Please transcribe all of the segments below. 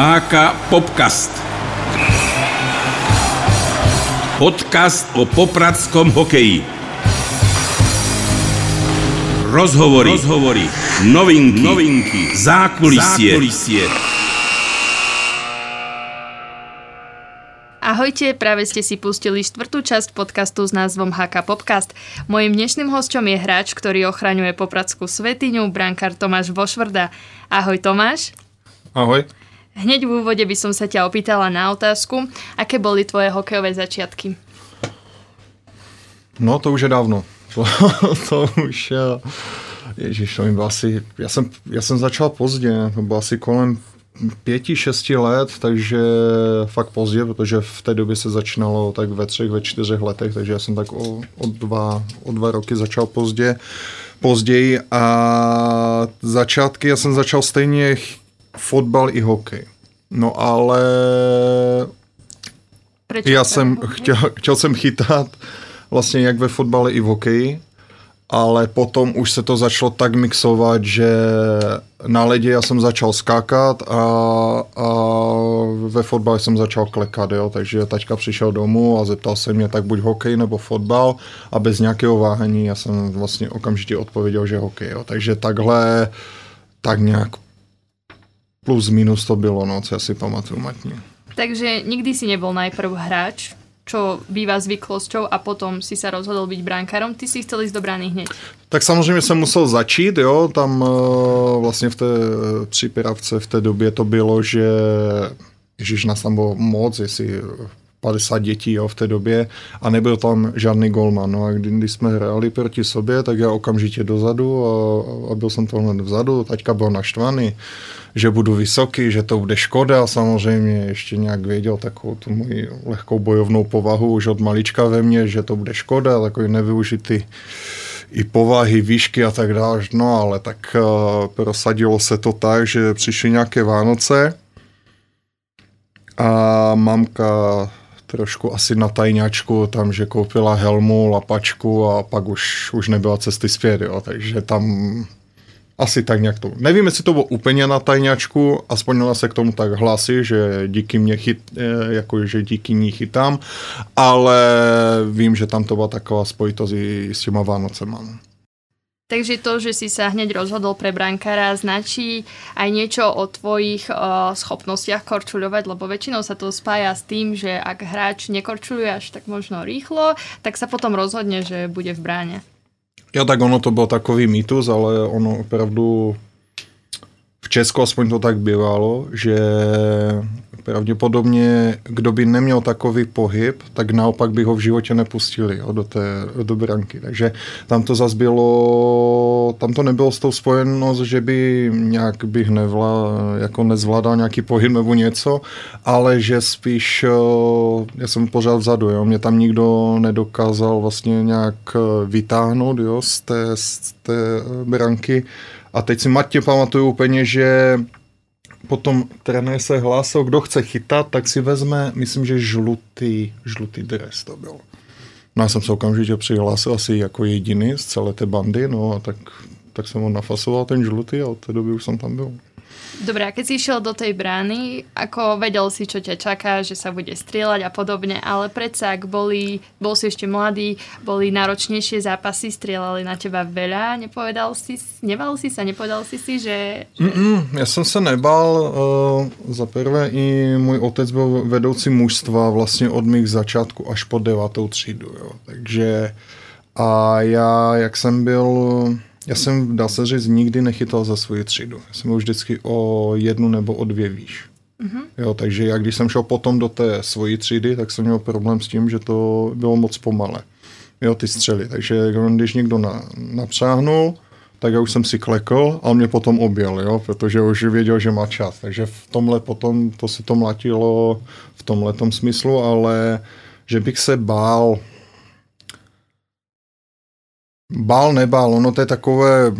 HK Popcast. Podcast o popradskom hokeji. Rozhovory, rozhovory, novinky, novinky, zákulisie. zákulisie. Ahojte, práve ste si pustili štvrtú časť podcastu s názvom HK Popcast. Mojím dnešným hosťom je hráč, ktorý ochraňuje popradskú svetiňu, brankár Tomáš Vošvrda. Ahoj Tomáš. Ahoj. Hneď v úvode by som sa ťa opýtala na otázku, aké boli tvoje hokejové začiatky? No to už je dávno. To, to už, ježiš, to mi bylo asi, já jsem, já jsem začal pozdě, to bylo asi kolem pěti, šesti let, takže fakt pozdě, protože v té době se začínalo tak ve třech, ve čtyřech letech, takže já jsem tak o, o, dva, o dva roky začal pozdě, později a začátky, já jsem začal stejně fotbal i hokej. No ale Proč já jsem chtěl, chtěl jsem chytat vlastně jak ve fotbale i v hokeji, ale potom už se to začalo tak mixovat, že na ledě já jsem začal skákat a, a ve fotbale jsem začal klekat, jo, takže taťka přišel domů a zeptal se mě tak buď hokej nebo fotbal? A bez nějakého váhání já jsem vlastně okamžitě odpověděl, že hokej, jo, takže takhle tak nějak plus minus to bylo, no, co já si pamatuju matně. Takže nikdy si nebyl najprv hráč, čo bývá zvyklosťou a potom si sa rozhodol byť bránkarom. Ty si chcel ísť do brány hneď. Tak samozřejmě jsem musel začít, jo, tam uh, vlastně v té přípravce v té době to bylo, že Ježíš nás tam bylo moc, jestli 50 dětí jo, v té době a nebyl tam žádný golman. No a kdy, když jsme hráli proti sobě, tak já okamžitě dozadu a, a byl jsem tohle vzadu, taťka byl naštvaný, že budu vysoký, že to bude škoda. Samozřejmě ještě nějak věděl takovou tu moji lehkou bojovnou povahu už od malička ve mně, že to bude škoda, takový nevyužitý i povahy, výšky a tak dále. No ale tak uh, prosadilo se to tak, že přišly nějaké Vánoce a mamka trošku asi na tajňačku, tam, že koupila helmu, lapačku a pak už, už nebyla cesty zpět, jo, takže tam asi tak nějak to. Nevím, jestli to bylo úplně na tajňačku, aspoň se k tomu tak hlasí, že díky mě chyt, eh, jako že díky ní chytám, ale vím, že tam to byla taková spojitost i s těma Vánocema. Takže to, že si sa hneď rozhodol pre brankára, značí aj niečo o tvojich uh, schopnostiach korčuľovať, lebo väčšinou sa to spája s tým, že ak hráč nekorčuluje až tak možno rýchlo, tak sa potom rozhodne, že bude v bráne. Ja tak ono to byl takový mýtus, ale ono opravdu Česku aspoň to tak bývalo, že pravděpodobně, kdo by neměl takový pohyb, tak naopak by ho v životě nepustili jo, do té do branky. Takže tam to zase bylo, tam to nebylo s tou spojenost, že by nějak bych nevla, jako nezvládal nějaký pohyb nebo něco, ale že spíš, eh, já jsem pořád vzadu, jo, mě tam nikdo nedokázal vlastně nějak eh, vytáhnout jo, z té, z té branky. A teď si Matě pamatuju úplně, že potom trenér se hlásil, kdo chce chytat, tak si vezme, myslím, že žlutý, žlutý dres to byl. No já jsem se okamžitě přihlásil asi jako jediný z celé té bandy, no a tak, tak jsem ho nafasoval ten žlutý a od té doby už jsem tam byl. Dobre, a keď si išiel do tej brány, ako vedel si, čo ťa čaká, že sa bude strieľať a podobne, ale predsa, ak boli, bol si ešte mladý, boli náročnejšie zápasy, strieľali na teba veľa, nepovedal si, nebal si sa, nepovedal si si, že... že... Mm-mm, já jsem se nebal, uh, za prvé i můj otec byl vedoucí mužstva vlastně od mých začátku až po devátou třídu, jo. takže a já, jak jsem byl já jsem, dá se říct, nikdy nechytal za svoji třídu. Já jsem byl vždycky o jednu nebo o dvě výš. Mm-hmm. Jo, takže já když jsem šel potom do té svojí třídy, tak jsem měl problém s tím, že to bylo moc pomalé. Jo, ty střely. Takže když někdo na, napřáhnul, tak já už jsem si klekl a on mě potom objel, jo, protože už věděl, že má čas. Takže v tomhle potom to se to mlatilo v tomhle smyslu, ale že bych se bál, Bál, nebál, ono to je takové,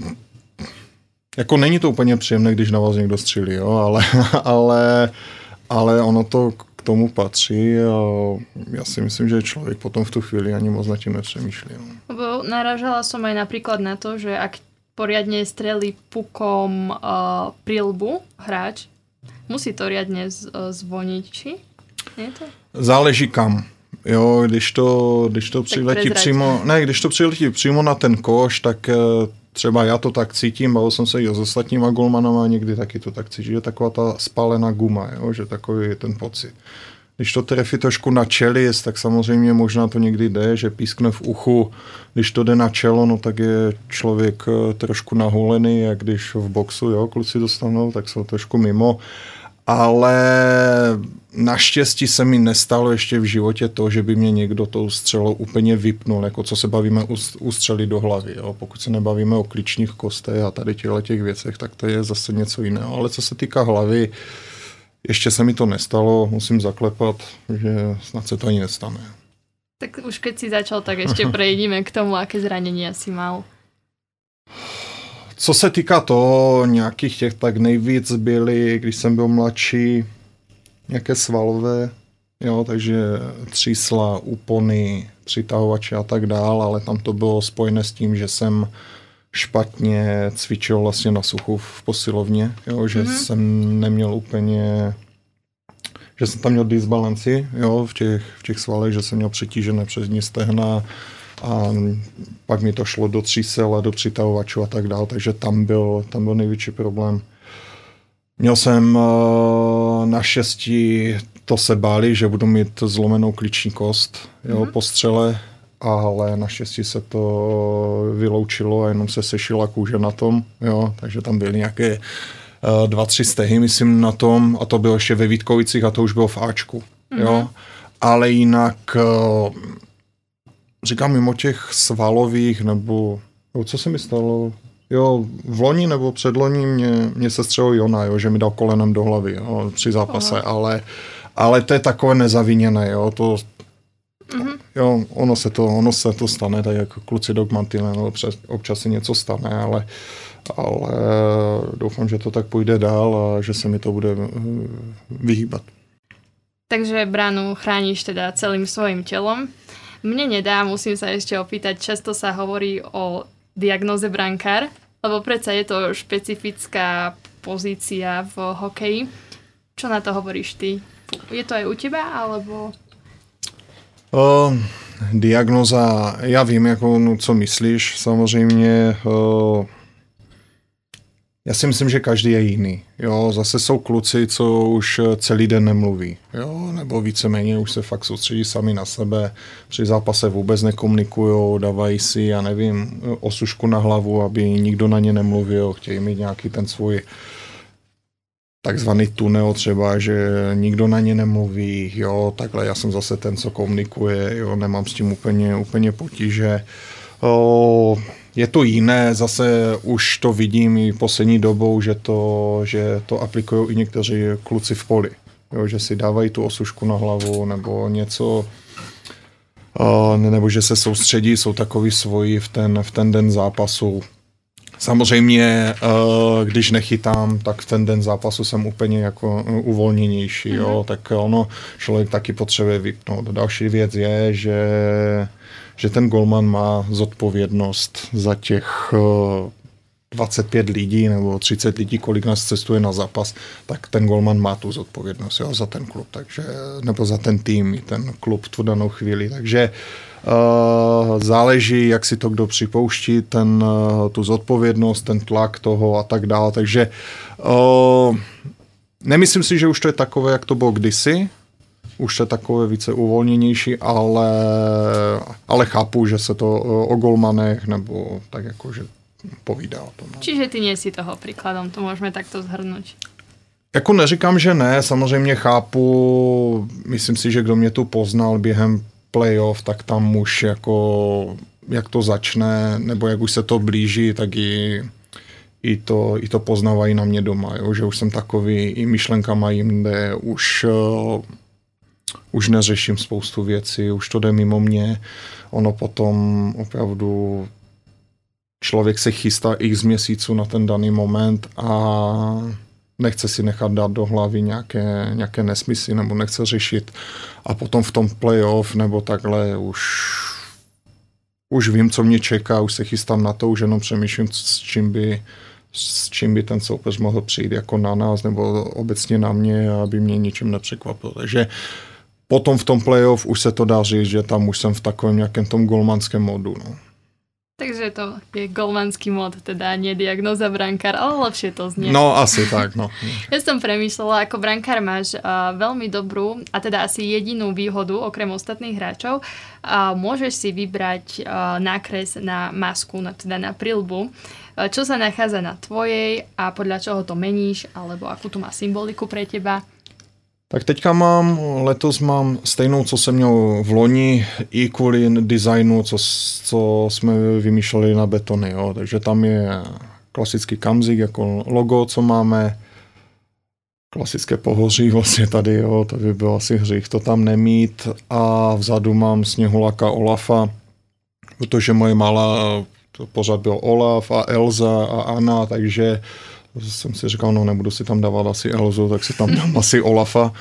jako není to úplně příjemné, když na vás někdo střílí, jo, ale, ale, ale ono to k tomu patří a já si myslím, že člověk potom v tu chvíli ani moc na tím nepřemýšlí. No. Naražala som aj napríklad na to, že ak poriadne strelí pukom uh, prilbu hráč, musí to riadne z, e, zvoniť, či? Je to? Záleží kam. Jo, když to, když to přiletí přímo, ne, když to přiletí přímo na ten koš, tak e, třeba já to tak cítím, bavil jsem se i s ostatníma golmanama, někdy taky to tak cítím, že taková ta spálená guma, jo, že takový je ten pocit. Když to trefí trošku na čelist, tak samozřejmě možná to někdy jde, že pískne v uchu. Když to jde na čelo, no tak je člověk eh, trošku nahulený, jak když v boxu, jo, kluci dostanou, tak jsou trošku mimo. Ale naštěstí se mi nestalo ještě v životě to, že by mě někdo tou střelou úplně vypnul, jako co se bavíme u střely do hlavy. Jo. Pokud se nebavíme o klíčních kostech a tady těchto těch věcech, tak to je zase něco jiného. Ale co se týká hlavy, ještě se mi to nestalo, musím zaklepat, že snad se to ani nestane. Tak už keď si začal, tak ještě prejdeme k tomu, jaké zranění asi mal. Co se týká toho, nějakých těch, tak nejvíc byly, když jsem byl mladší, nějaké svalové, jo, takže třísla, úpony, přitahovače a tak dál, ale tam to bylo spojené s tím, že jsem špatně cvičil vlastně na suchu v posilovně, jo, že mm-hmm. jsem neměl úplně že jsem tam měl disbalanci jo, v, těch, v těch svalech, že jsem měl přetížené přední stehna a pak mi to šlo do třísel a do přitahovačů a tak dále, takže tam byl, tam byl největší problém. Měl jsem uh, naštěstí, to se báli, že budu mít zlomenou klíční kost jo, mm-hmm. po střele, ale naštěstí se to vyloučilo a jenom se sešila kůže na tom, jo, takže tam byly nějaké uh, dva, tři stehy, myslím, na tom a to bylo ještě ve Vítkovicích a to už bylo v Ačku, mm-hmm. jo, ale jinak uh, říkám mimo těch svalových nebo, jo, co se mi stalo, Jo, v loni nebo předloni mě, mě se střelil Jona, jo, že mi dal kolenem do hlavy jo, při zápase, ale, ale to je takové nezaviněné, jo, to, mm-hmm. jo, ono se to, ono se to stane, tak jako kluci dogmatile, no, občas, občas se něco stane, ale, ale doufám, že to tak půjde dál a že se mi to bude eh, vyhýbat. Takže bránu chráníš teda celým svojím tělom. Mne nedá, musím sa ešte opýtať, často sa hovorí o diagnoze brankár, lebo predsa je to špecifická pozícia v hokeji. Čo na to hovoríš ty? Je to aj u teba, alebo... Uh, diagnoza, já vím, jako, no, co myslíš, samozřejmě uh, já si myslím, že každý je jiný. Jo, zase jsou kluci, co už celý den nemluví, jo, nebo víceméně už se fakt soustředí sami na sebe, při zápase vůbec nekomunikují, dávají si, já nevím, osušku na hlavu, aby nikdo na ně nemluvil, chtějí mít nějaký ten svůj takzvaný tunel třeba, že nikdo na ně nemluví, jo, takhle já jsem zase ten, co komunikuje, jo, nemám s tím úplně, úplně potíže. O, je to jiné, zase už to vidím i poslední dobou, že to, že to aplikují i někteří kluci v poli. Jo, že si dávají tu osušku na hlavu nebo něco, uh, nebo že se soustředí, jsou takový svoji v ten, v ten den zápasu. Samozřejmě, uh, když nechytám, tak v ten den zápasu jsem úplně jako uvolněnější, mm-hmm. jo, mhm. tak ono člověk taky potřebuje vypnout. Další věc je, že že ten golman má zodpovědnost za těch 25 eh, lidí nebo 30 lidí, kolik nás cestuje na zápas, tak ten golman má tu zodpovědnost jo, za ten klub, takže, nebo za ten tým, ten klub v tu danou chvíli. Takže uh, záleží, jak si to kdo připouští, ten, uh, tu zodpovědnost, ten tlak toho a tak dále. Takže uh, nemyslím si, že už to je takové, jak to bylo kdysi, už je takové více uvolněnější, ale, ale chápu, že se to o golmanech nebo tak jako, že povídá o tom. No. Čiže ty nie si toho příkladem, to můžeme takto zhrnout. Jako neříkám, že ne, samozřejmě chápu, myslím si, že kdo mě tu poznal během playoff, tak tam už jako, jak to začne, nebo jak už se to blíží, tak i, i, to, i to poznávají na mě doma, jo? že už jsem takový i myšlenkama jinde, už už neřeším spoustu věcí, už to jde mimo mě. Ono potom opravdu člověk se chystá x měsíců na ten daný moment a nechce si nechat dát do hlavy nějaké, nějaké nesmysly nebo nechce řešit a potom v tom playoff nebo takhle už už vím, co mě čeká, už se chystám na to, už jenom přemýšlím, s čím by s čím by ten soupeř mohl přijít jako na nás nebo obecně na mě, aby mě ničím nepřekvapil. Takže potom v tom playoff už se to dá říct, že tam už jsem v takovém nějakém tom golmanském modu. No. Takže to je golmanský mod, teda nie diagnoza brankár, ale lepšie to znie. No, asi tak, no. Ja som premýšľala, ako brankár máš uh, veľmi dobrú, a teda asi jedinú výhodu, okrem ostatných hráčov, uh, môžeš si vybrať uh, nákres na masku, na, teda na prilbu, uh, čo sa nachádza na tvojej a podľa čoho to meníš, alebo akú tu má symboliku pre teba. Tak teďka mám, letos mám stejnou, co jsem měl v loni, i kvůli designu, co, co jsme vymýšleli na betony. Jo. Takže tam je klasický kamzik jako logo, co máme, klasické pohoří vlastně tady, jo, to by byl asi hřích to tam nemít a vzadu mám sněhulaka Olafa, protože moje malá to pořád byl Olaf a Elza a Anna, takže jsem si říkal, no nebudu si tam dávat asi Elzu, tak si tam dám asi Olafa.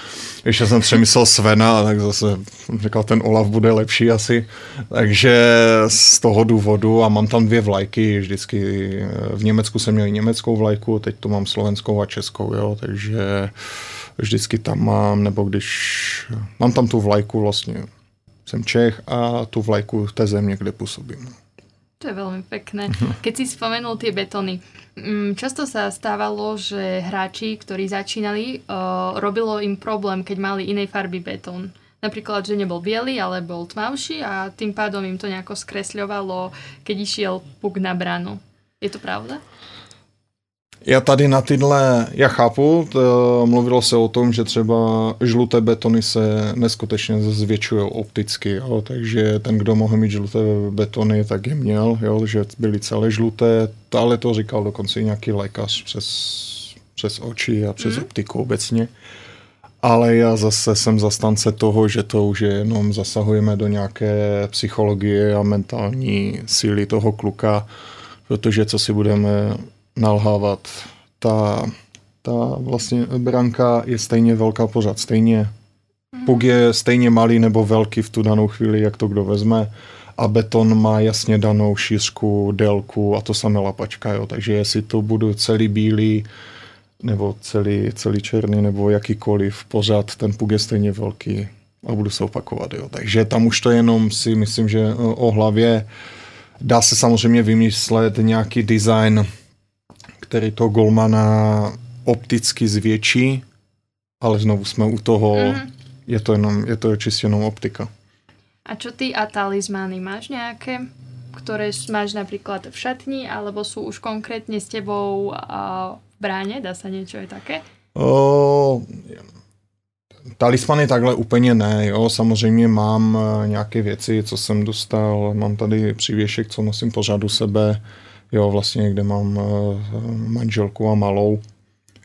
Ještě jsem přemyslel Svena, tak zase říkal, ten Olaf bude lepší asi. Takže z toho důvodu a mám tam dvě vlajky, vždycky v Německu jsem měl německou vlajku, teď tu mám slovenskou a českou, jo, takže vždycky tam mám, nebo když mám tam tu vlajku vlastně, jsem Čech a tu vlajku té země, kde působím. To je veľmi pekné. Keď si spomenul tie betony, mm, často sa stávalo, že hráči, ktorí začínali, robilo im problém, keď mali inej farby betón. Napríklad, že nebol biely, ale bol tmavší a tým pádom im to nejako skresľovalo, keď išiel puk na bránu. Je to pravda? Já tady na tyhle, já chápu, to, mluvilo se o tom, že třeba žluté betony se neskutečně zvětšují opticky, jo, takže ten, kdo mohl mít žluté betony, tak je měl, jo, že byly celé žluté, ale to říkal dokonce i nějaký lékař přes, přes oči a přes mm. optiku obecně. Ale já zase jsem zastance toho, že to už je jenom zasahujeme do nějaké psychologie a mentální síly toho kluka, protože co si budeme nalhávat. Ta, ta vlastně branka je stejně velká pořád, stejně puk je stejně malý nebo velký v tu danou chvíli, jak to kdo vezme a beton má jasně danou šířku, délku a to samé lapačka, jo. takže jestli to budu celý bílý nebo celý, celý černý nebo jakýkoliv, pořád ten puk je stejně velký a budu se opakovat. Jo. Takže tam už to jenom si myslím, že o hlavě dá se samozřejmě vymyslet nějaký design, který to golmana opticky zvětší, ale znovu jsme u toho, mm. je to jenom, je to čistě jenom optika. A čo ty a talizmány? Máš nejaké, ktoré máš napríklad v šatni, alebo sú už konkrétne s tebou a v bráně? Dá niečo aj také? O, talismany takhle úplně ne, jo. Samozřejmě mám e, nějaké věci, co jsem dostal, mám tady přívěšek, co nosím pořád u sebe, jo, vlastně, kde mám eh, manželku a malou,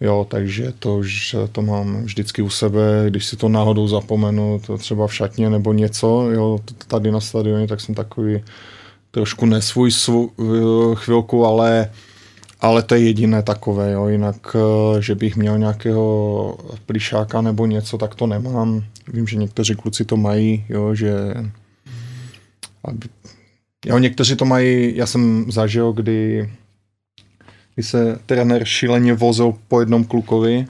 jo, takže to, že to mám vždycky u sebe, když si to náhodou zapomenu, to třeba v šatně nebo něco, jo, tady na stadioně, tak jsem takový trošku nesvůj svů, eh, chvilku, ale ale to je jediné takové, jo. jinak, eh, že bych měl nějakého plišáka nebo něco, tak to nemám. Vím, že někteří kluci to mají, jo, že aby, Jo, někteří to mají, já jsem zažil, kdy, kdy se trenér šíleně vozil po jednom klukovi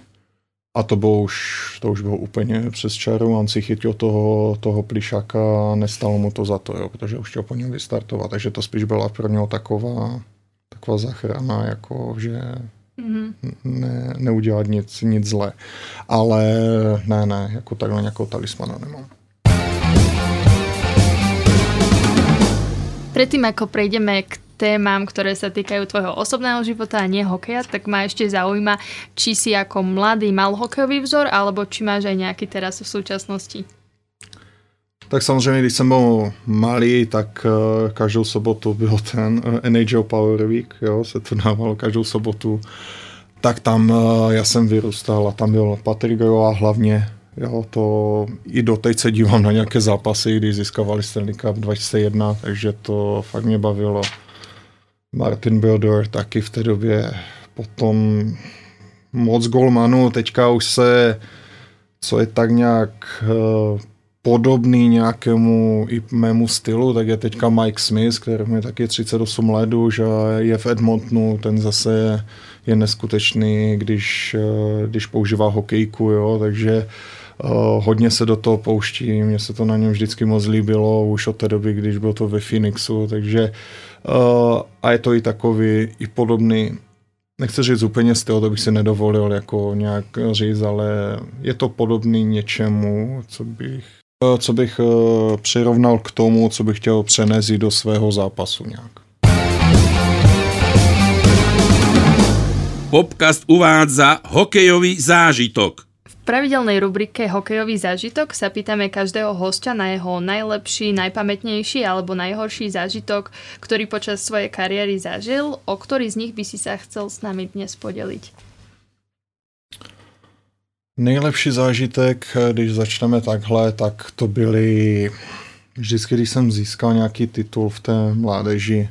a to bylo už, to už bylo úplně přes čaru, on si chytil toho, toho plišáka a nestalo mu to za to, jo, protože už chtěl po něm vystartovat, takže to spíš byla pro něho taková, taková zachrana, jako že mm-hmm. ne, neudělat nic, nic zle. Ale ne, ne, jako takhle nějakou talismana nemám. Predtým, ako prejdeme k témam, ktoré sa týkajú tvojho osobného života a nie hokeja, tak ma ešte zaujíma, či si ako mladý mal hokejový vzor, alebo či máš aj nejaký teraz v súčasnosti. Tak samozřejmě, když jsem byl malý, tak uh, každou sobotu byl ten uh, NHL Power Week, jo, se to dávalo každou sobotu. Tak tam uh, já jsem vyrůstal a tam byl Patrik a hlavně Jo, to i doteď se dívám na nějaké zápasy, kdy získávali Stanley Cup 2001, takže to fakt mě bavilo. Martin Brodor taky v té době. Potom moc golmanů, teďka už se, co je tak nějak uh, podobný nějakému i mému stylu, tak je teďka Mike Smith, který je taky 38 let už a je v Edmontonu, ten zase je neskutečný, když, eh, když používá hokejku, jo, takže uh, hodně se do toho pouští, mně se to na něm vždycky moc líbilo, už od té doby, když byl to ve Phoenixu, takže uh, a je to i takový, i podobný, nechci říct úplně styl, to bych si nedovolil jako nějak říct, ale je to podobný něčemu, co bych co bych přirovnal k tomu, co bych chtěl přenést do svého zápasu nějak. Popcast uvádza hokejový zážitok. Pravidelnej rubrike Hokejový zážitok sa pýtame každého hostia na jeho najlepší, najpamätnejší alebo najhorší zážitok, ktorý počas svojej kariéry zažil. O ktorý z nich by si sa chcel s nami dnes podeliť? Nejlepší zážitek, když začneme takhle, tak to byly vždycky, když jsem získal nějaký titul v té mládeži,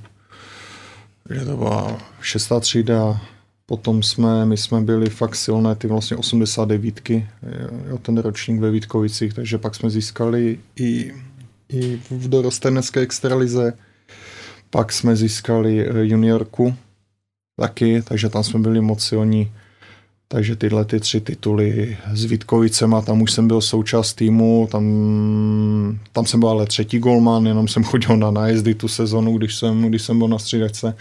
že to byla šestá třída, Potom jsme, my jsme byli fakt silné, ty vlastně 89, jo, ten ročník ve Vítkovicích, takže pak jsme získali i, i v dorostenecké extralize, pak jsme získali eh, juniorku taky, takže tam jsme byli moc silní. Takže tyhle ty tři tituly s Vítkovicema, tam už jsem byl součást týmu, tam, tam jsem byl ale třetí golman, jenom jsem chodil na nájezdy tu sezonu, když jsem, když jsem byl na střídačce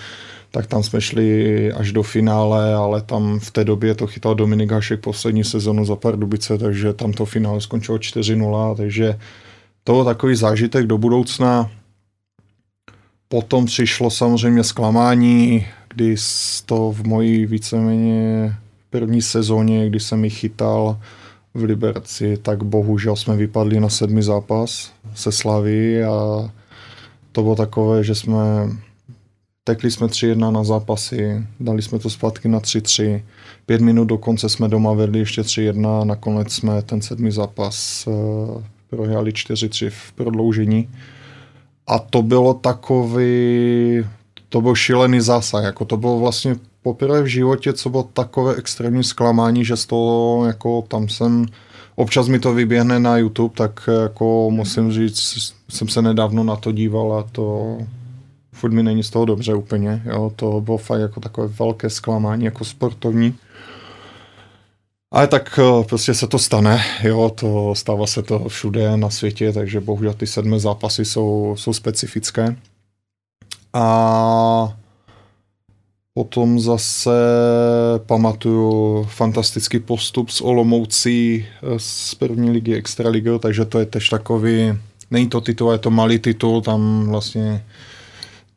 tak tam jsme šli až do finále, ale tam v té době to chytal Dominik Hašek poslední sezonu za Pardubice, takže tam to finále skončilo 4-0, takže to byl takový zážitek do budoucna. Potom přišlo samozřejmě zklamání, kdy to v mojí víceméně první sezóně, kdy jsem ji chytal v Liberci, tak bohužel jsme vypadli na sedmi zápas se Slavy a to bylo takové, že jsme Tekli jsme 3-1 na zápasy, dali jsme to zpátky na 3-3. Pět minut do konce jsme doma vedli ještě 3-1 a nakonec jsme ten sedmý zápas uh, prohráli 4-3 v prodloužení. A to bylo takový, to byl šílený zásah, jako to bylo vlastně poprvé v životě, co bylo takové extrémní zklamání, že z toho, jako tam jsem, občas mi to vyběhne na YouTube, tak jako musím říct, jsem se nedávno na to díval a to, furt mi není z toho dobře úplně, jo, to bylo fakt jako takové velké zklamání jako sportovní. Ale tak eh, prostě se to stane, jo, to stává se to všude na světě, takže bohužel ty sedmé zápasy jsou, jsou specifické. A potom zase pamatuju fantastický postup s Olomoucí eh, z první ligy Extraligy, takže to je tež takový, není to titul, je to malý titul, tam vlastně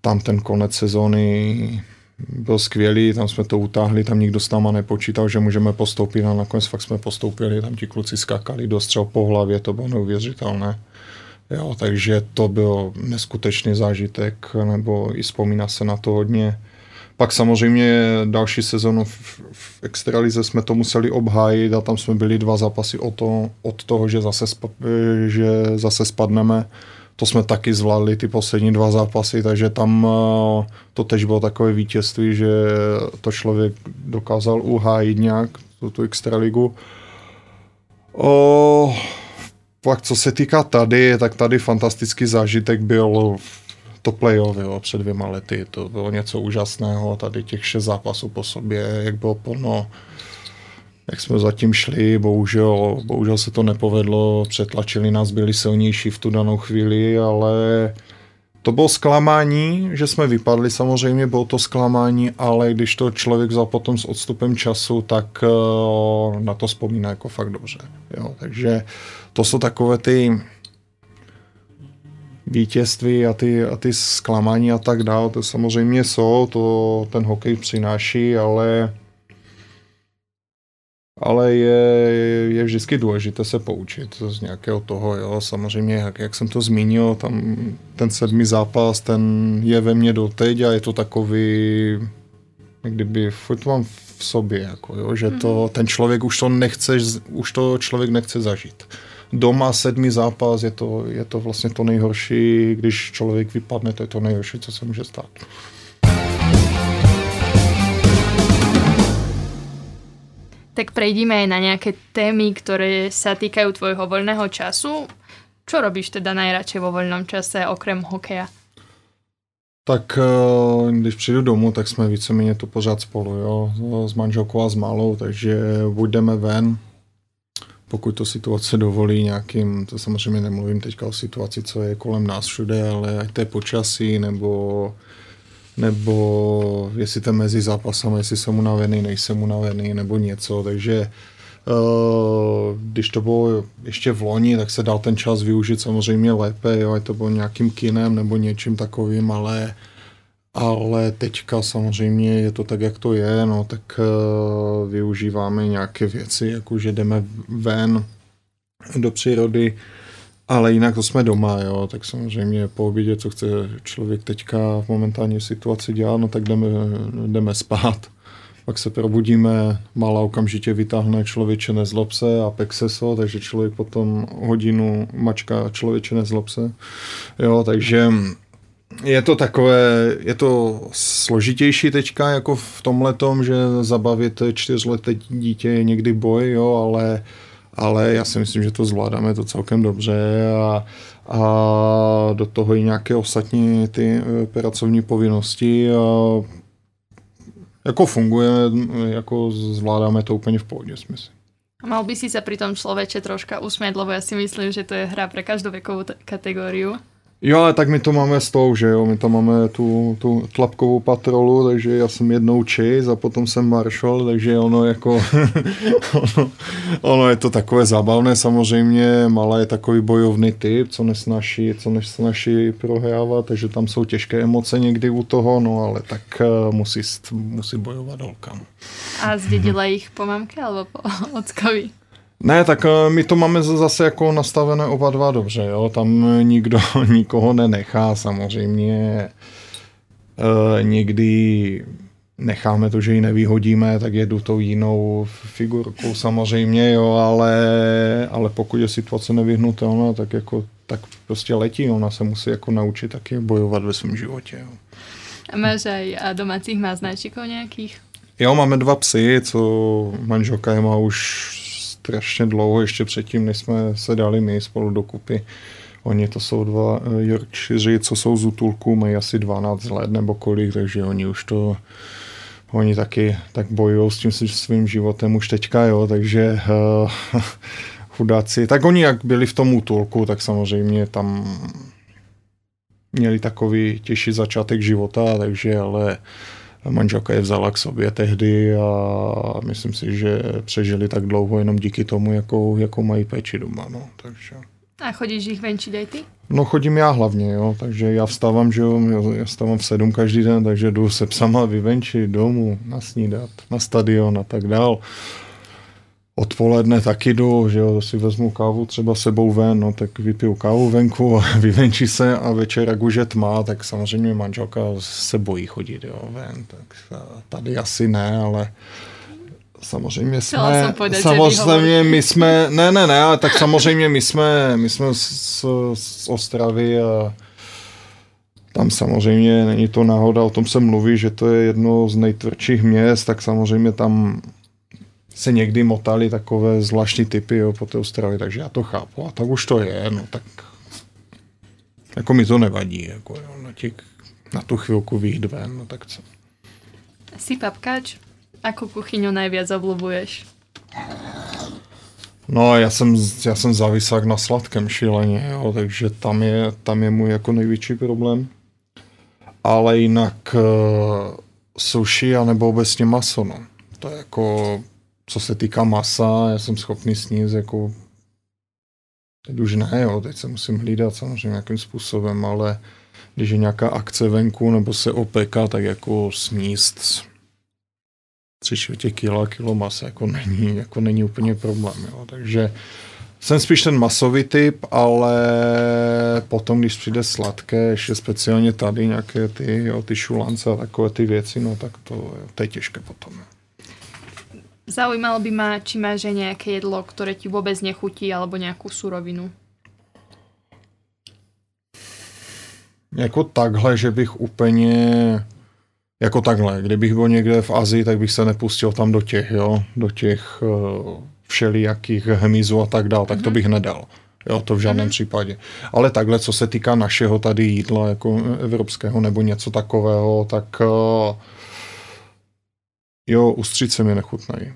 tam ten konec sezóny byl skvělý, tam jsme to utáhli, tam nikdo s náma nepočítal, že můžeme postoupit a nakonec fakt jsme postoupili, tam ti kluci skakali do střel po hlavě, to bylo neuvěřitelné. Jo, takže to byl neskutečný zážitek, nebo i vzpomíná se na to hodně. Pak samozřejmě další sezonu v, v Extralize jsme to museli obhájit a tam jsme byli dva zápasy o to, od toho, že zase, spa, že zase spadneme to jsme taky zvládli ty poslední dva zápasy, takže tam eh, to tež bylo takové vítězství, že to člověk dokázal uhájit nějak, tu, tu extraligu. O, pak co se týká tady, tak tady fantastický zážitek byl to playoff jo, před dvěma lety. To bylo něco úžasného, tady těch šest zápasů po sobě, jak bylo plno jak jsme zatím šli, bohužel, bohužel se to nepovedlo, přetlačili nás, byli silnější v tu danou chvíli, ale to bylo zklamání, že jsme vypadli samozřejmě, bylo to zklamání, ale když to člověk vzal potom s odstupem času, tak eh, na to vzpomíná jako fakt dobře. Jo, takže to jsou takové ty vítězství a ty, a ty zklamání a tak dále, to samozřejmě jsou, to ten hokej přináší, ale ale je, je vždycky důležité se poučit z nějakého toho, jo, samozřejmě, jak, jak jsem to zmínil, tam ten sedmý zápas, ten je ve mně doteď a je to takový, kdyby, furt mám v sobě, jako, jo, že to, mhm. ten člověk už to nechce, už to člověk nechce zažít. Doma sedmý zápas je to, je to vlastně to nejhorší, když člověk vypadne, to je to nejhorší, co se může stát. Tak prejdime aj na nejaké témy, ktoré sa týkajú tvojho voľného času. Čo robíš teda najradšej vo voľnom čase okrem hokeja? Tak eh, když přijdu domů, tak jsme víceméně tu pořád spolu, jo, s manželkou a s malou, takže buď jdeme ven, pokud to situace dovolí nějakým, to samozřejmě nemluvím teďka o situaci, co je kolem nás všude, ale ať to je počasí, nebo nebo jestli ten mezi zápasem, jestli jsem unavený, nejsem unavený, nebo něco, takže uh, když to bylo ještě v loni, tak se dal ten čas využít samozřejmě lépe, jo, ať to bylo nějakým kinem nebo něčím takovým, ale ale teďka samozřejmě je to tak, jak to je, no tak uh, využíváme nějaké věci, jako že jdeme ven do přírody, ale jinak to jsme doma, jo, tak samozřejmě po obědě, co chce člověk teďka v momentální situaci dělat, no tak jdeme, jdeme spát. Pak se probudíme, malá okamžitě vytáhne člověče nezlob se a pexeso, takže člověk potom hodinu mačka člověče nezlob se. Jo, takže je to takové, je to složitější teďka, jako v tom, že zabavit čtyřleté dítě je někdy boj, jo, ale ale já si myslím, že to zvládáme to celkem dobře a, a do toho i nějaké ostatní ty eh, pracovní povinnosti a jako funguje, jako zvládáme to úplně v pohodě, smysl. Mal by si sa pri tom človeče troška usmiať, lebo ja si myslím, že to je hra pre každú vekovú kategóriu. Jo, ale tak my to máme s tou, že jo, my tam máme tu, tu tlapkovou patrolu, takže já jsem jednou Chase a potom jsem Marshall, takže ono jako, ono, ono, je to takové zábavné samozřejmě, malé je takový bojovný typ, co nesnaší, co nesnaší prohrávat, takže tam jsou těžké emoce někdy u toho, no ale tak uh, musí, musí bojovat holkám. A zdědila jich po mamke alebo po ockovi? Ne, tak eh, my to máme zase jako nastavené oba dva dobře, jo? tam nikdo nikoho nenechá samozřejmě. E, někdy necháme to, že ji nevyhodíme, tak jedu tou jinou figurkou samozřejmě, jo, ale, ale pokud je situace nevyhnutelná, tak jako tak prostě letí, ona se musí jako naučit taky bojovat ve svém životě. Jo. A máš aj domácích máznačíkov nějakých? Jo, máme dva psy, co manželka je má už strašně dlouho, ještě předtím, než jsme se dali my spolu dokupy. Oni to jsou dva eh, Yorkshire, co jsou z útulku, mají asi 12 let nebo kolik, takže oni už to oni taky tak bojují s tím svým životem už teďka, jo, takže uh, chudáci. Tak oni jak byli v tom útulku, tak samozřejmě tam měli takový těžší začátek života, takže ale manželka je vzala k sobě tehdy a myslím si, že přežili tak dlouho jenom díky tomu, jakou, jakou mají péči doma. No, takže. A chodíš jich venčit aj ty? No chodím já hlavně, jo, takže já vstávám, že jo, já vstávám v sedm každý den, takže jdu se psama vyvenčit domů, nasnídat, na stadion a tak dál odpoledne taky jdu, že jo, si vezmu kávu třeba sebou ven, no tak vypiju kávu venku a vyvenčí se a večer, jak už je tma, tak samozřejmě manželka se bojí chodit, jo, ven, tak tady asi ne, ale samozřejmě jsme, samozřejmě my jsme, ne, ne, ne, ale tak samozřejmě my jsme, my jsme z, z Ostravy a tam samozřejmě není to náhoda, o tom se mluví, že to je jedno z nejtvrdších měst, tak samozřejmě tam se někdy motali takové zvláštní typy jo, po té Austrálii, takže já to chápu. A tak už to je, no tak jako mi to nevadí, jako jo, na, těch, na tu chvilku výjít ven, no tak co. Si papkáč? Ako kuchyňu najviac obľúbuješ? No, já jsem, já jsem závisák na sladkém šíleně, jo, takže tam je, tam je můj jako největší problém. Ale jinak uh, sushi anebo obecně maso, no. To je jako co se týká masa, já jsem schopný sníst jako teď už ne, jo, teď se musím hlídat samozřejmě nějakým způsobem, ale když je nějaká akce venku nebo se opeka, tak jako sníst tři čtvrtě kila, kilo masa jako není, jako není úplně problém, jo, takže jsem spíš ten masový typ, ale potom, když přijde sladké, ještě speciálně tady nějaké ty, jo, ty šulance a takové ty věci, no tak to, to je těžké potom. Jo. Zaujímalo by ma, či máš aj nejaké jedlo, ktoré ti vôbec nechutí, alebo nejakú surovinu. Jako takhle, že bych úplně, jako takhle, kdybych byl někde v Azii, tak bych se nepustil tam do těch, jo, do těch uh, všelijakých hmyzů a tak dál, tak mm-hmm. to mhm. bych nedal. Jo, to v žádném mm-hmm. případě. Ale takhle, co se týká našeho tady jídla, jako evropského nebo něco takového, tak uh, jo, ustřice mi nechutnají.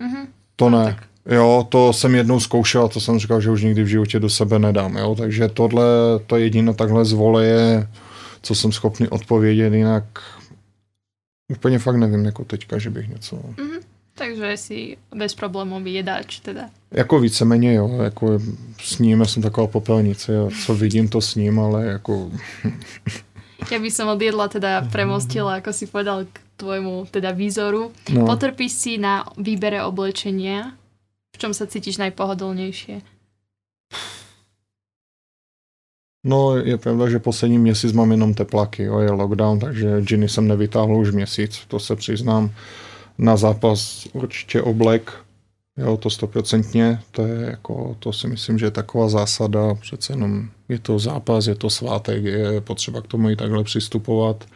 Mm-hmm. To no, ne. Tak. Jo, to jsem jednou zkoušel a to jsem říkal, že už nikdy v životě do sebe nedám. Jo? Takže tohle, to jediné takhle z je, co jsem schopný odpovědět, jinak úplně fakt nevím, jako teďka, že bych něco... Mm-hmm. Takže jsi bezproblémový jedáč teda. Jako víceméně jo, jako s ním, já jsem taková popelnice, já co vidím, to s ním, ale jako... Ja by som od jedla teda premostila, ako si povedal, tvojmu teda výzoru. No. Potrpíš si na výbere oblečenia? V čom sa cítiš najpohodlnější? No, je pravda, že poslední měsíc mám jenom teplaky, jo, je lockdown, takže džiny jsem nevytáhl už měsíc, to se přiznám. Na zápas určitě oblek, jo, to stoprocentně, to je jako, to si myslím, že je taková zásada, přece jenom je to zápas, je to svátek, je potřeba k tomu i takhle přistupovat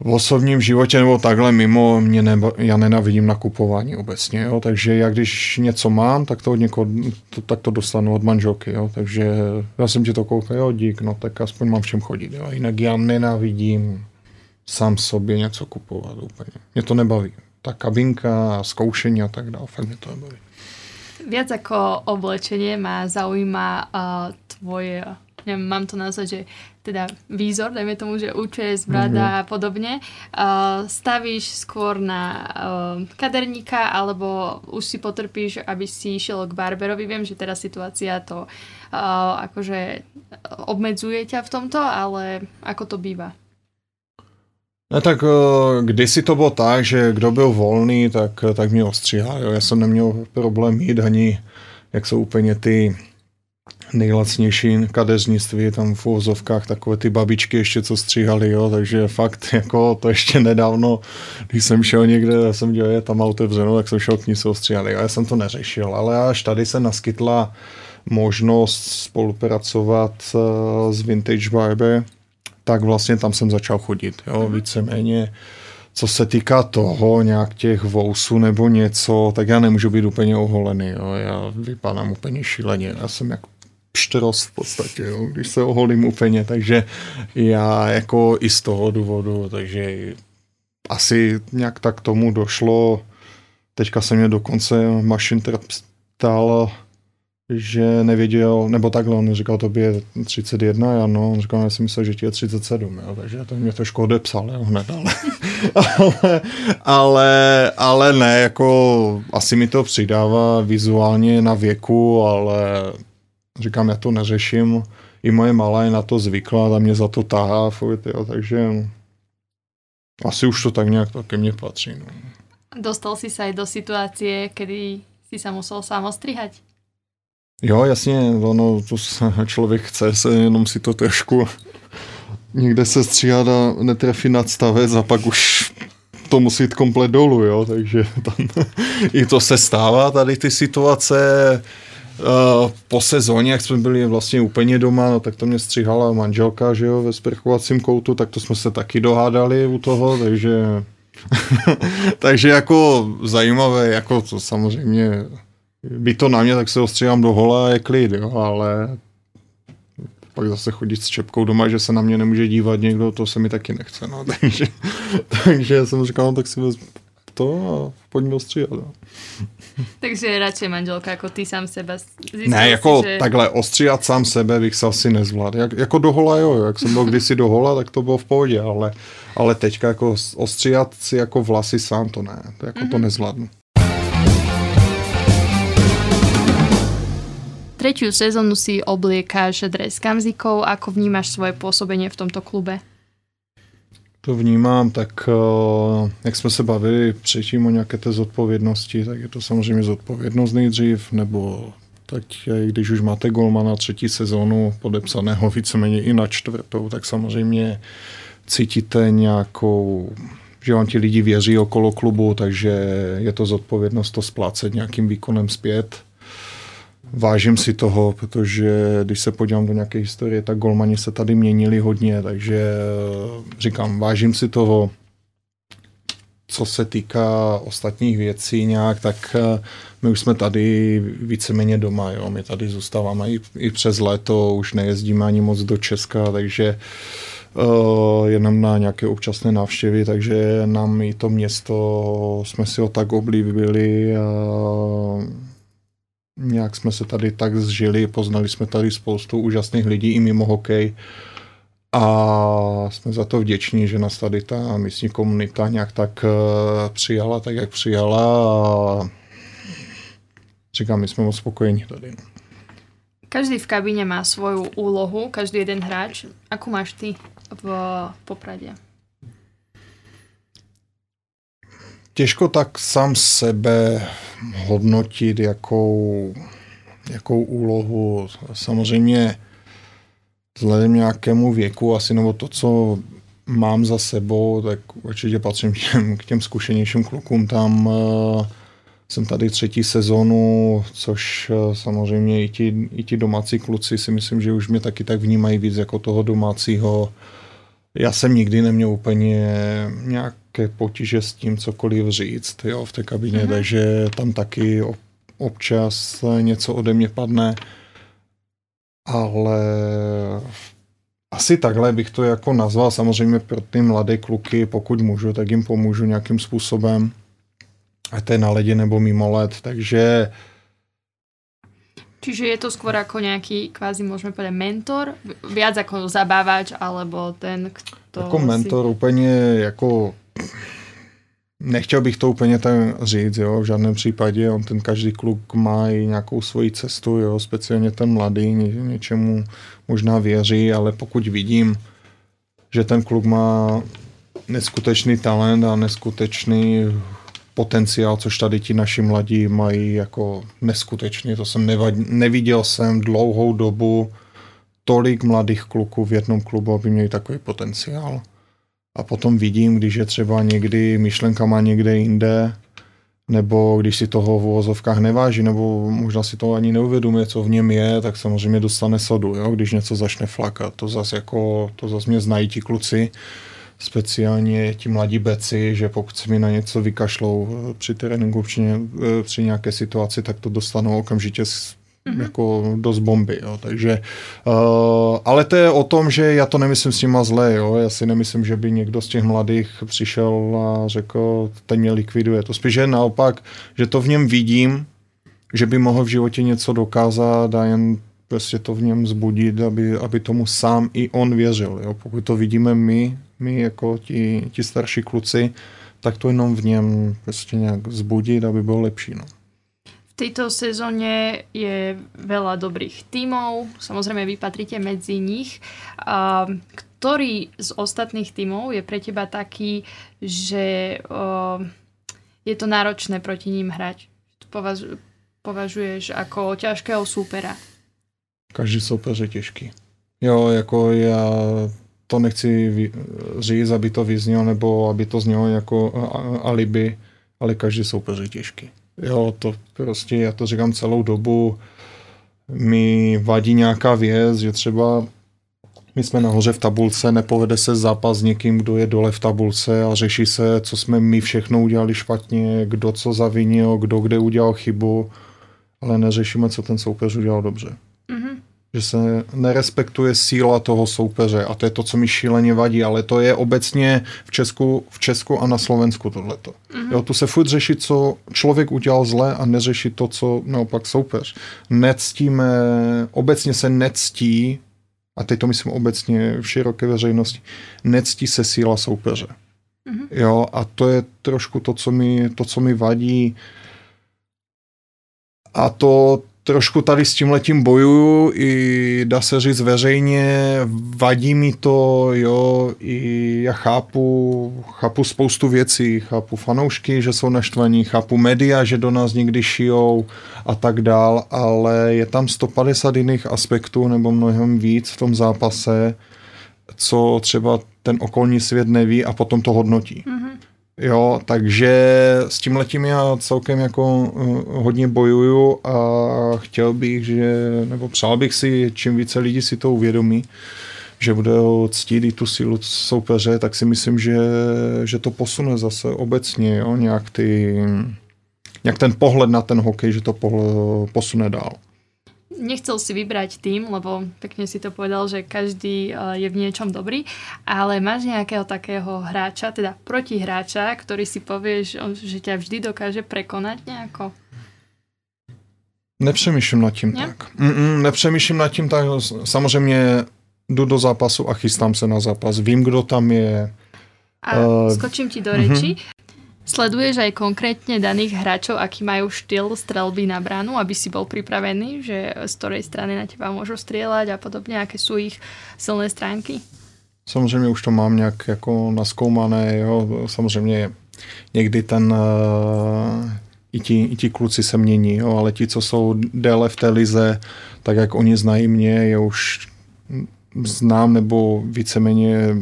v osobním životě nebo takhle mimo mě neba, já nenavidím nakupování obecně, jo, takže já když něco mám, tak to od někoho, to, tak to dostanu od manželky, jo, takže já jsem ti to koupil, jo, dík, no tak aspoň mám v čem chodit, jo, jinak já nenavidím sám sobě něco kupovat úplně, mě to nebaví, ta kabinka, zkoušení a tak dále, fakt mě to nebaví. Viac ako oblečenie ma zaujíma uh, tvoje neviem, mám to nazvať, že teda výzor, dajme tomu, že účes, brada mm-hmm. a podobne, uh, stavíš skôr na uh, kaderníka, alebo už si potrpíš, aby si išiel k barberovi. Viem, že teraz situácia to uh, akože obmedzuje ťa v tomto, ale ako to býva? Ne, tak kdysi to bylo tak, že kdo byl volný, tak, tak mě ostříhal. Já jsem neměl problém mít ani, jak jsou úplně ty nejlacnější kadeřnictví, tam v uvozovkách takové ty babičky ještě co stříhali, jo, takže fakt jako to ještě nedávno, když jsem šel někde, já jsem dělal, je tam otevřeno, tak jsem šel k ní se ostříhali, a já jsem to neřešil, ale až tady se naskytla možnost spolupracovat uh, s Vintage Vibe, tak vlastně tam jsem začal chodit, jo, mm-hmm. víceméně co se týká toho, nějak těch vousů nebo něco, tak já nemůžu být úplně oholený. Jo. Já vypadám úplně šíleně. Já jsem jak pštros v podstatě, jo, když se oholím úplně, takže já jako i z toho důvodu, takže asi nějak tak tomu došlo. Teďka se mě dokonce mašin ptal, že nevěděl, nebo takhle, on říkal, to je 31, já no, on říkal, já si myslel, že ti je 37, jo, takže to mě trošku odepsal, jo, hned, ale, ale, ale, ale ne, jako asi mi to přidává vizuálně na věku, ale říkám, já to neřeším, i moje malá je na to zvyklá a mě za to tahá, furt, jo, takže asi už to tak nějak to ke mně patří. No. Dostal si se do situace, kdy si se musel sám ostrihať? Jo, jasně, ono, to člověk chce se, jenom si to trošku někde se stříhat a netrefí nadstavec a pak už to musí jít komplet dolů, jo, takže tam i to se stává, tady ty situace, Uh, po sezóně, jak jsme byli vlastně úplně doma, no, tak to mě stříhala manželka, že jo, ve sprchovacím koutu, tak to jsme se taky dohádali u toho, takže takže jako zajímavé, jako to samozřejmě by to na mě, tak se ostříhám do hola a je klid, jo, ale pak zase chodit s čepkou doma, že se na mě nemůže dívat někdo, to se mi taky nechce, no, takže, takže jsem říkal, no, tak si vezmu to a pojďme ostříhat. No. Takže radši manželka jako ty sám sebe. ne, jako si, že... takhle ostříhat sám sebe bych se asi nezvládl. Jak, jako do hola, jo, jak jsem byl kdysi do hola, tak to bylo v pohodě, ale, ale teďka jako ostříhat si jako vlasy sám to ne, to jako mm-hmm. to mhm. nezvládnu. Tretiu sezónu si obliekáš dres kamzikov. Ako vnímaš svoje pôsobenie v tomto klube? To vnímám, tak eh, jak jsme se bavili předtím o nějaké té zodpovědnosti, tak je to samozřejmě zodpovědnost nejdřív, nebo tak když už máte golmana třetí sezónu podepsaného víceméně i na čtvrtou, tak samozřejmě cítíte nějakou, že vám ti lidi věří okolo klubu, takže je to zodpovědnost to splácet nějakým výkonem zpět vážím si toho, protože když se podívám do nějaké historie, tak golmani se tady měnili hodně, takže říkám, vážím si toho. Co se týká ostatních věcí nějak, tak uh, my už jsme tady víceméně doma, jo. My tady zůstáváme i, i přes léto, už nejezdíme ani moc do Česka, takže uh, jenom na nějaké občasné návštěvy, takže nám i to město jsme si ho tak oblíbili a nějak jsme se tady tak zžili, poznali jsme tady spoustu úžasných lidí i mimo hokej a jsme za to vděční, že nás tady ta místní komunita nějak tak uh, přijala, tak jak přijala a říkám, my jsme moc spokojení tady. Každý v kabíne má svoju úlohu, každý jeden hráč. Akú máš ty v Popradě? Těžko tak sám sebe hodnotit, jakou, jakou úlohu. Samozřejmě vzhledem nějakému věku asi, nebo to, co mám za sebou, tak určitě patřím k těm, k těm zkušenějším klukům tam. Uh, jsem tady třetí sezónu, což eh, samozřejmě i ti, i ti domácí kluci si myslím, že už mě taky tak vnímají víc jako toho domácího. Já jsem nikdy neměl úplně nějaké potíže s tím cokoliv říct jo, v té kabině, mm-hmm. takže tam taky občas něco ode mě padne, ale asi takhle bych to jako nazval. Samozřejmě pro ty mladé kluky, pokud můžu, tak jim pomůžu nějakým způsobem a to je na ledě nebo mimo led, takže Čiže je to skôr ako nejaký, kvázi môžeme povedať, mentor? Viac ako zabávač, alebo ten, kto... Jako mentor si... úplně jako... Nechtěl bych to úplně tak říct, jo, v žádném případě. On ten každý kluk má i nějakou svoji cestu, jo, speciálně ten mladý, ně, něčemu možná věří, ale pokud vidím, že ten kluk má neskutečný talent a neskutečný potenciál, což tady ti naši mladí mají jako neskutečný. To jsem nevad, neviděl jsem dlouhou dobu tolik mladých kluků v jednom klubu, aby měli takový potenciál. A potom vidím, když je třeba někdy myšlenka má někde jinde, nebo když si toho v uvozovkách neváží, nebo možná si to ani neuvědomuje, co v něm je, tak samozřejmě dostane sodu, jo? když něco začne flakat. To zase jako, to zase mě znají ti kluci, speciálně ti mladí beci, že pokud se mi na něco vykašlou při tréninku, při, eh, při nějaké situaci, tak to dostanou okamžitě mm-hmm. jako dost bomby, jo. takže uh, ale to je o tom, že já to nemyslím s nima zlé, jo. já si nemyslím, že by někdo z těch mladých přišel a řekl, ten mě likviduje, to spíš je naopak, že to v něm vidím, že by mohl v životě něco dokázat a jen prostě to v něm zbudit, aby, aby tomu sám i on věřil. Jo? Pokud to vidíme my, my jako ti, ti starší kluci, tak to jenom v něm prostě nějak zbudit, aby byl lepší. No. Tejto sezóně je veľa dobrých tímov, samozrejme vy patríte medzi nich. Ktorý z ostatných tímov je pre teba taký, že je to náročné proti ním hrať? Považ, považuješ ako ťažkého súpera? Každý soupeř je těžký. Jo, jako já to nechci říct, aby to vyznělo, nebo aby to znělo jako alibi, ale každý soupeř je těžký. Jo, to prostě, já to říkám celou dobu, mi vadí nějaká věc, že třeba my jsme nahoře v tabulce, nepovede se zápas s někým, kdo je dole v tabulce a řeší se, co jsme my všechno udělali špatně, kdo co zavinil, kdo kde udělal chybu, ale neřešíme, co ten soupeř udělal dobře že se nerespektuje síla toho soupeře a to je to, co mi šíleně vadí, ale to je obecně v Česku, v Česku a na Slovensku tohleto. Mm-hmm. Jo, tu se furt řeší, co člověk udělal zle a neřeší to, co naopak soupeř. Nectíme, obecně se nectí, a teď to myslím obecně v široké veřejnosti, nectí se síla soupeře. Mm-hmm. Jo, a to je trošku to, co mi, to, co mi vadí. A to, trošku tady s tím letím bojuju i dá se říct veřejně, vadí mi to, jo, i já chápu, chápu spoustu věcí, chápu fanoušky, že jsou naštvaní, chápu média, že do nás někdy šijou a tak dál, ale je tam 150 jiných aspektů nebo mnohem víc v tom zápase, co třeba ten okolní svět neví a potom to hodnotí. Mm-hmm. Jo, takže s tím letím já celkem jako uh, hodně bojuju a chtěl bych, že, nebo přál bych si, čím více lidí si to uvědomí, že bude ctít i tu sílu soupeře, tak si myslím, že, že to posune zase obecně, jo, nějak, ty, nějak ten pohled na ten hokej, že to posune dál. Nechcel si vybrať tým, lebo pekne si to povedal, že každý je v niečom dobrý, ale máš nejakého takého hráča, teda protihráča, ktorý si povieš, že ťa vždy dokáže prekonať nejako? Nepřemýšlím nad tím ne? tak. Mm-mm, nepřemýšlím nad tím tak. Samozřejmě jdu do zápasu a chystám se na zápas. Vím, kdo tam je. A uh, skočím ti do reči. Uh-huh. Sleduješ aj konkrétne daných hráčov, aký majú štýl strelby na bránu, aby si bol pripravený, že z ktorej strany na teba môžu strieľať a podobne, aké sú ich silné stránky? Samozřejmě už to mám nějak jako naskoumané, jo. Samozřejmě někdy ten uh, i ti, i ti kluci se mění, jo, ale ti, co jsou déle v té lize, tak jak oni znají mě, je už znám nebo víceméně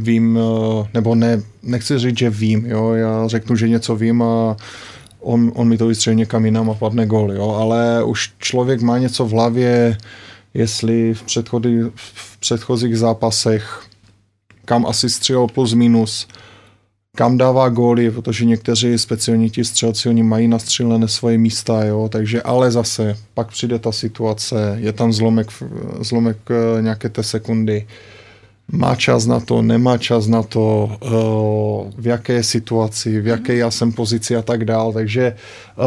vím, eh, nebo ne, nechci říct, že vím, jo, já řeknu, že něco vím a on, on mi to vystřelí někam jinam a padne gol, jo, ale už člověk má něco v hlavě, jestli v, předchozí, v předchozích zápasech kam asi střelil plus minus, kam dává góly, protože někteří speciální ti střelci, oni mají nastřílené svoje místa, jo, takže ale zase, pak přijde ta situace, je tam zlomek, zlomek eh, nějaké té sekundy, má čas na to, nemá čas na to, eh, v jaké situaci, v jaké já jsem pozici a tak dál. Takže eh,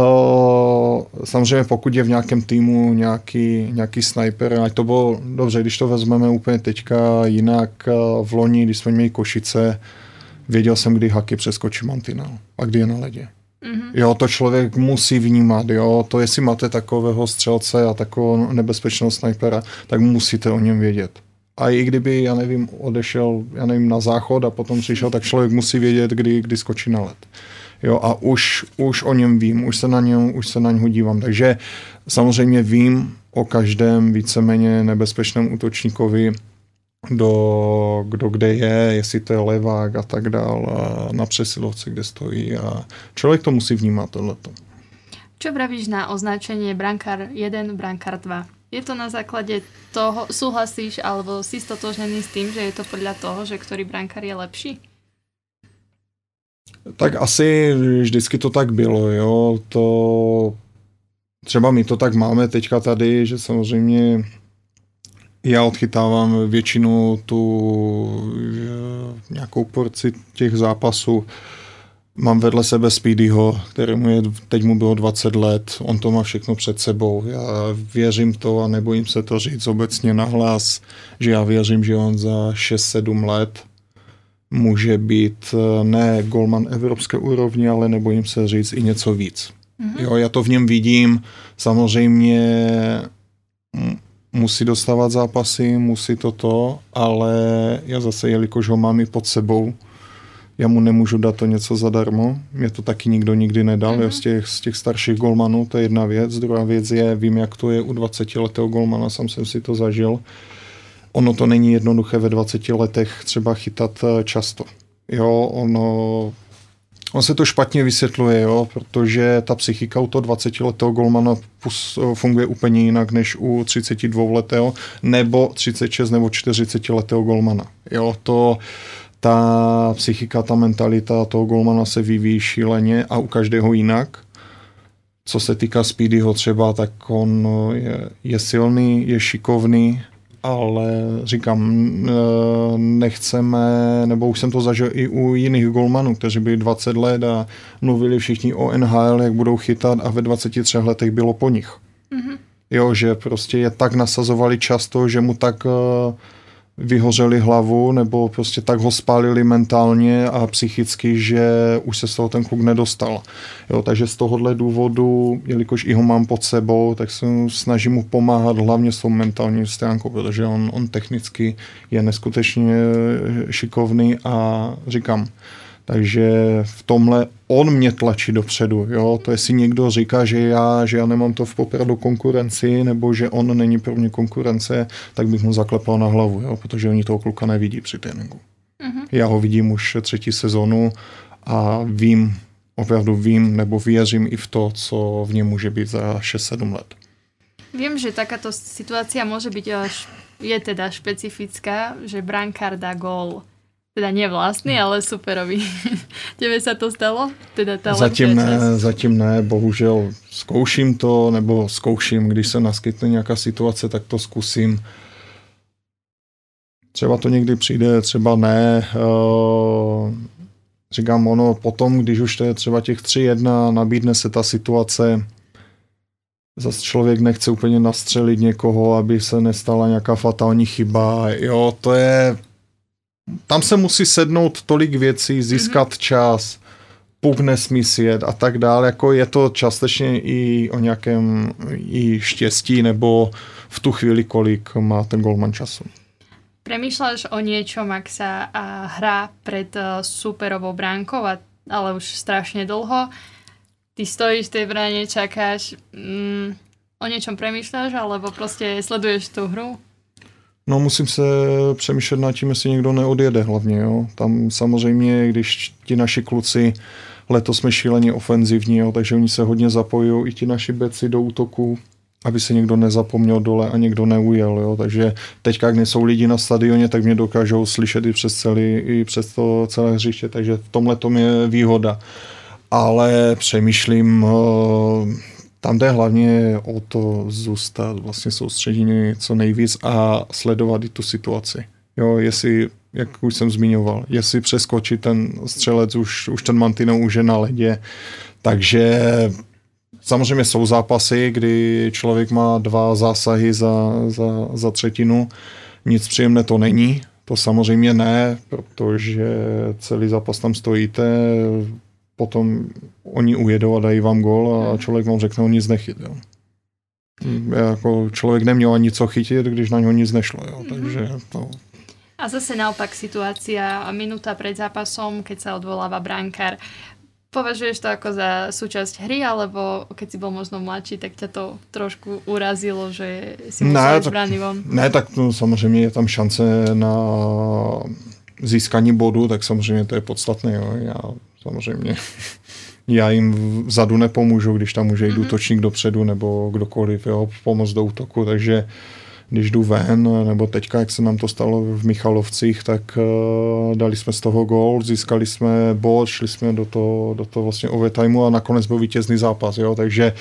samozřejmě pokud je v nějakém týmu nějaký, nějaký sniper, ať to bylo dobře, když to vezmeme úplně teďka jinak v loni, když jsme měli Košice, věděl jsem, kdy haky přeskočí mantinel a kdy je na ledě. Mm-hmm. Jo, to člověk musí vnímat, jo, to jestli máte takového střelce a takového nebezpečného snajpera, tak musíte o něm vědět. A i kdyby, já nevím, odešel, já nevím, na záchod a potom přišel, tak člověk musí vědět, kdy, kdy skočí na led. Jo, a už, už o něm vím, už se na něm, už se na něho dívám. Takže samozřejmě vím o každém víceméně nebezpečném útočníkovi, kdo, kdo kde je, jestli to je levák a tak dál, a na přesilovce, kde stojí a člověk to musí vnímat tohleto. Čo vravíš na označenie brankár 1, brankár 2? Je to na základe toho, súhlasíš alebo si stotožnený s tým, že je to podľa toho, že ktorý brankár je lepší? Tak asi vždycky to tak bylo, jo, to třeba my to tak máme teďka tady, že samozřejmě já odchytávám většinu tu nějakou porci těch zápasů. Mám vedle sebe Speedyho, kterému je, teď mu bylo 20 let, on to má všechno před sebou. Já věřím to a nebojím se to říct obecně nahlas, že já věřím, že on za 6-7 let může být ne golman evropské úrovně, ale nebojím se říct i něco víc. Mm-hmm. Jo, já to v něm vidím. Samozřejmě musí dostávat zápasy, musí toto, ale já zase, jelikož ho mám i pod sebou, já mu nemůžu dát to něco zadarmo, mě to taky nikdo nikdy nedal, mm-hmm. z, těch, z těch starších golmanů, to je jedna věc. Druhá věc je, vím, jak to je u 20 letého golmana, sám jsem si to zažil. Ono to není jednoduché ve 20 letech třeba chytat eh, často. Jo, ono On se to špatně vysvětluje, jo, protože ta psychika u toho 20-letého golmana funguje úplně jinak než u 32-letého nebo 36 nebo 40-letého golmana. Jo, to, ta psychika, ta mentalita toho golmana se vyvíjí šíleně a u každého jinak. Co se týká Speedyho třeba, tak on je, je silný, je šikovný, ale říkám, nechceme, nebo už jsem to zažil i u jiných golmanů, kteří byli 20 let a mluvili všichni o NHL, jak budou chytat a ve 23 letech bylo po nich. Mm-hmm. Jo, že prostě je tak nasazovali často, že mu tak uh, vyhořeli hlavu nebo prostě tak ho spálili mentálně a psychicky, že už se z toho ten kluk nedostal. Jo, takže z tohohle důvodu, jelikož i ho mám pod sebou, tak se snažím mu pomáhat hlavně s tou mentální stránkou, protože on, on technicky je neskutečně šikovný a říkám, takže v tomhle on mě tlačí dopředu. Jo? To jestli někdo říká, že já, že já nemám to v popradu konkurenci, nebo že on není pro mě konkurence, tak bych mu zaklepal na hlavu, jo? protože oni toho kluka nevidí při tréninku. Uh-huh. Já ho vidím už třetí sezonu a vím, opravdu vím, nebo věřím i v to, co v něm může být za 6-7 let. Vím, že takáto situácia může být až je teda špecifická, že brankár dá gól. Teda nie vlastný, ale superový. Tebe sa to stalo? Teda ta zatím ne, čas? zatím ne, bohužel zkouším to, nebo zkouším, když se naskytne nějaká situace, tak to zkusím. Třeba to někdy přijde, třeba ne. Uh, říkám, ono potom, když už to je třeba těch 3-1, nabídne se ta situace, zase člověk nechce úplně nastřelit někoho, aby se nestala nějaká fatální chyba. Jo, to je... Tam se musí sednout tolik věcí, získat mm-hmm. čas, puk nesmí sjet a tak dále. Jako je to částečně i o nějakém i štěstí, nebo v tu chvíli, kolik má ten golman času. Premýšľaš o niečom, ak sa a, hrá pred a, superovou bránkou, ale už strašne dlho. Ty stojíš v tej bráne, čakáš. Mm, o něčem přemýšlíš, alebo prostě sleduješ tu hru? No musím se přemýšlet nad tím, jestli někdo neodjede hlavně. Jo. Tam samozřejmě, když ti naši kluci letos jsme šíleně ofenzivní, jo, takže oni se hodně zapojují, i ti naši beci do útoku, aby se někdo nezapomněl dole a někdo neujel. Jo. Takže teď, jak nejsou lidi na stadioně, tak mě dokážou slyšet i přes, celý, i přes to celé hřiště, takže v tomhle tom je výhoda. Ale přemýšlím, eh, tam jde hlavně o to zůstat vlastně soustředění co nejvíc a sledovat i tu situaci. Jo, jestli, jak už jsem zmiňoval, jestli přeskočí ten střelec, už, už ten mantinel už je na ledě, takže Samozřejmě jsou zápasy, kdy člověk má dva zásahy za, za, za třetinu. Nic příjemné to není. To samozřejmě ne, protože celý zápas tam stojíte, potom oni ujedou a dají vám gol a hmm. člověk vám řekne, on nic nechytil. Jako člověk neměl ani co chytit, když na něho nic nešlo. Jo. Takže to, a zase naopak situácia minuta pred zápasom, keď sa odvoláva brankár. Považuješ to ako za súčasť hry, alebo keď si bol možno mladší, tak ťa to trošku urazilo, že si musel ne, tak, von? Ne, tak to samozřejmě je tam šance na získání bodu, tak samozřejmě to je podstatné. Jo. Já samozřejmě já jim vzadu nepomůžu, když tam může jít mm-hmm. útočník dopředu nebo kdokoliv, jo, pomoct do útoku, takže když jdu ven, nebo teďka, jak se nám to stalo v Michalovcích, tak uh, dali jsme z toho gol, získali jsme bod, šli jsme do toho, do toho vlastně overtimeu a nakonec byl vítězný zápas, jo, takže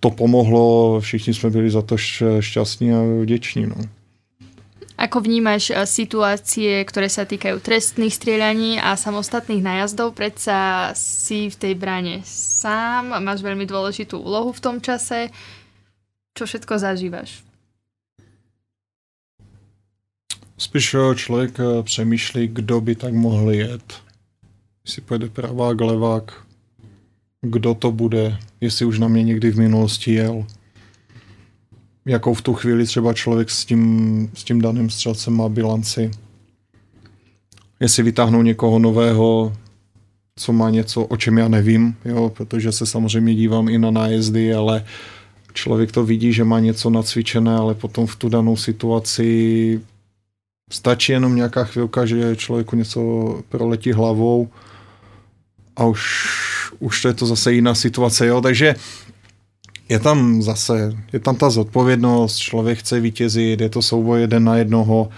to pomohlo, všichni jsme byli za to šťastní a vděční, no. Ako vnímaš eh, situácie, ktoré sa týkajú trestných strieľaní a samostatných nájazdov? Predsa si v tej bráne sám, máš veľmi dôležitú úlohu v tom čase. Čo všetko zažívaš? Spíš eh, člověk eh, přemýšlí, kdo by tak mohl jet. Jestli pojede pravák, levák, kdo to bude, jestli už na mě někdy v minulosti jel. Jakou v tu chvíli třeba člověk s tím, s tím daným střelcem má bilanci. Jestli vytáhnou někoho nového, co má něco, o čem já nevím, jo, protože se samozřejmě dívám i na nájezdy, ale člověk to vidí, že má něco nacvičené, ale potom v tu danou situaci stačí jenom nějaká chvilka, že člověku něco proletí hlavou a už, už to je to zase jiná situace, jo, takže je tam zase, je tam ta zodpovědnost, člověk chce vítězit, je to souboj jeden na jednoho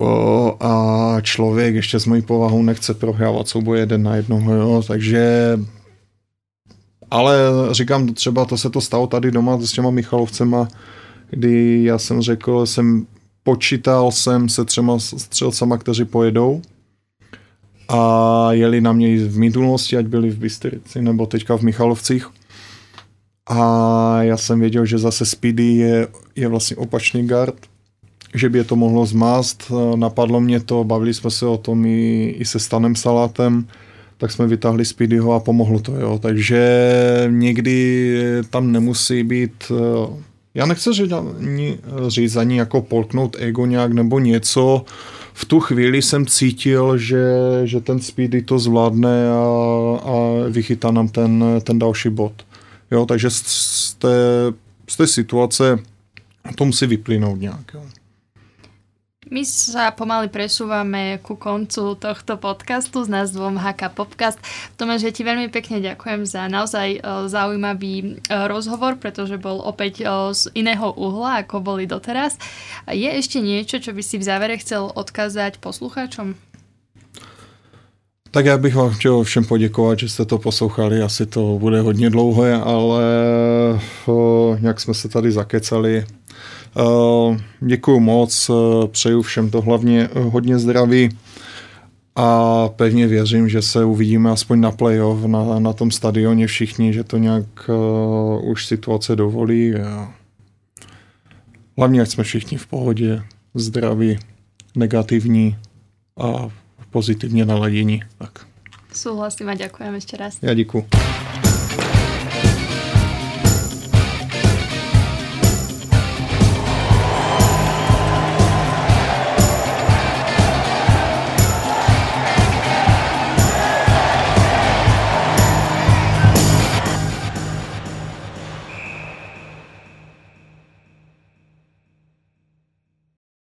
o, a člověk ještě s mojí povahou nechce prohrávat souboj jeden na jednoho, jo, takže ale říkám, třeba to se to stalo tady doma s těma Michalovcema, kdy já jsem řekl, jsem počítal jsem se třema střelcama, kteří pojedou a jeli na mě v minulosti, ať byli v Bystrici nebo teďka v Michalovcích. A já jsem věděl, že zase Speedy je, je vlastně opačný guard, že by je to mohlo zmást. Napadlo mě to, bavili jsme se o tom i, i se Stanem Salátem, tak jsme vytáhli Speedyho a pomohlo to. Jo. Takže někdy tam nemusí být já nechci říct, říct ani jako polknout ego nějak nebo něco. V tu chvíli jsem cítil, že, že ten Speedy to zvládne a, a vychytá nám ten, ten další bod. Jo, takže z, té, z té situace to musí vyplynout nějak. Jo. My sa pomaly presúvame ku koncu tohto podcastu s názvom HK Popcast. Tomáš, ja ti veľmi pekne ďakujem za naozaj zaujímavý e, rozhovor, pretože bol opäť z iného uhla, ako boli doteraz. Je ešte niečo, čo by si v závere chcel odkázať poslucháčom? Tak já bych vám chtěl všem poděkovat, že jste to poslouchali. Asi to bude hodně dlouhé, ale o, nějak jsme se tady zakecali. Děkuji moc, přeju všem to hlavně hodně zdraví a pevně věřím, že se uvidíme aspoň na playoff na, na tom stadioně všichni, že to nějak uh, už situace dovolí. A hlavně, ať jsme všichni v pohodě, zdraví, negativní a pozitivně naladění. Tak. Súhlasím a ďakujem ešte raz. Ja děkuji.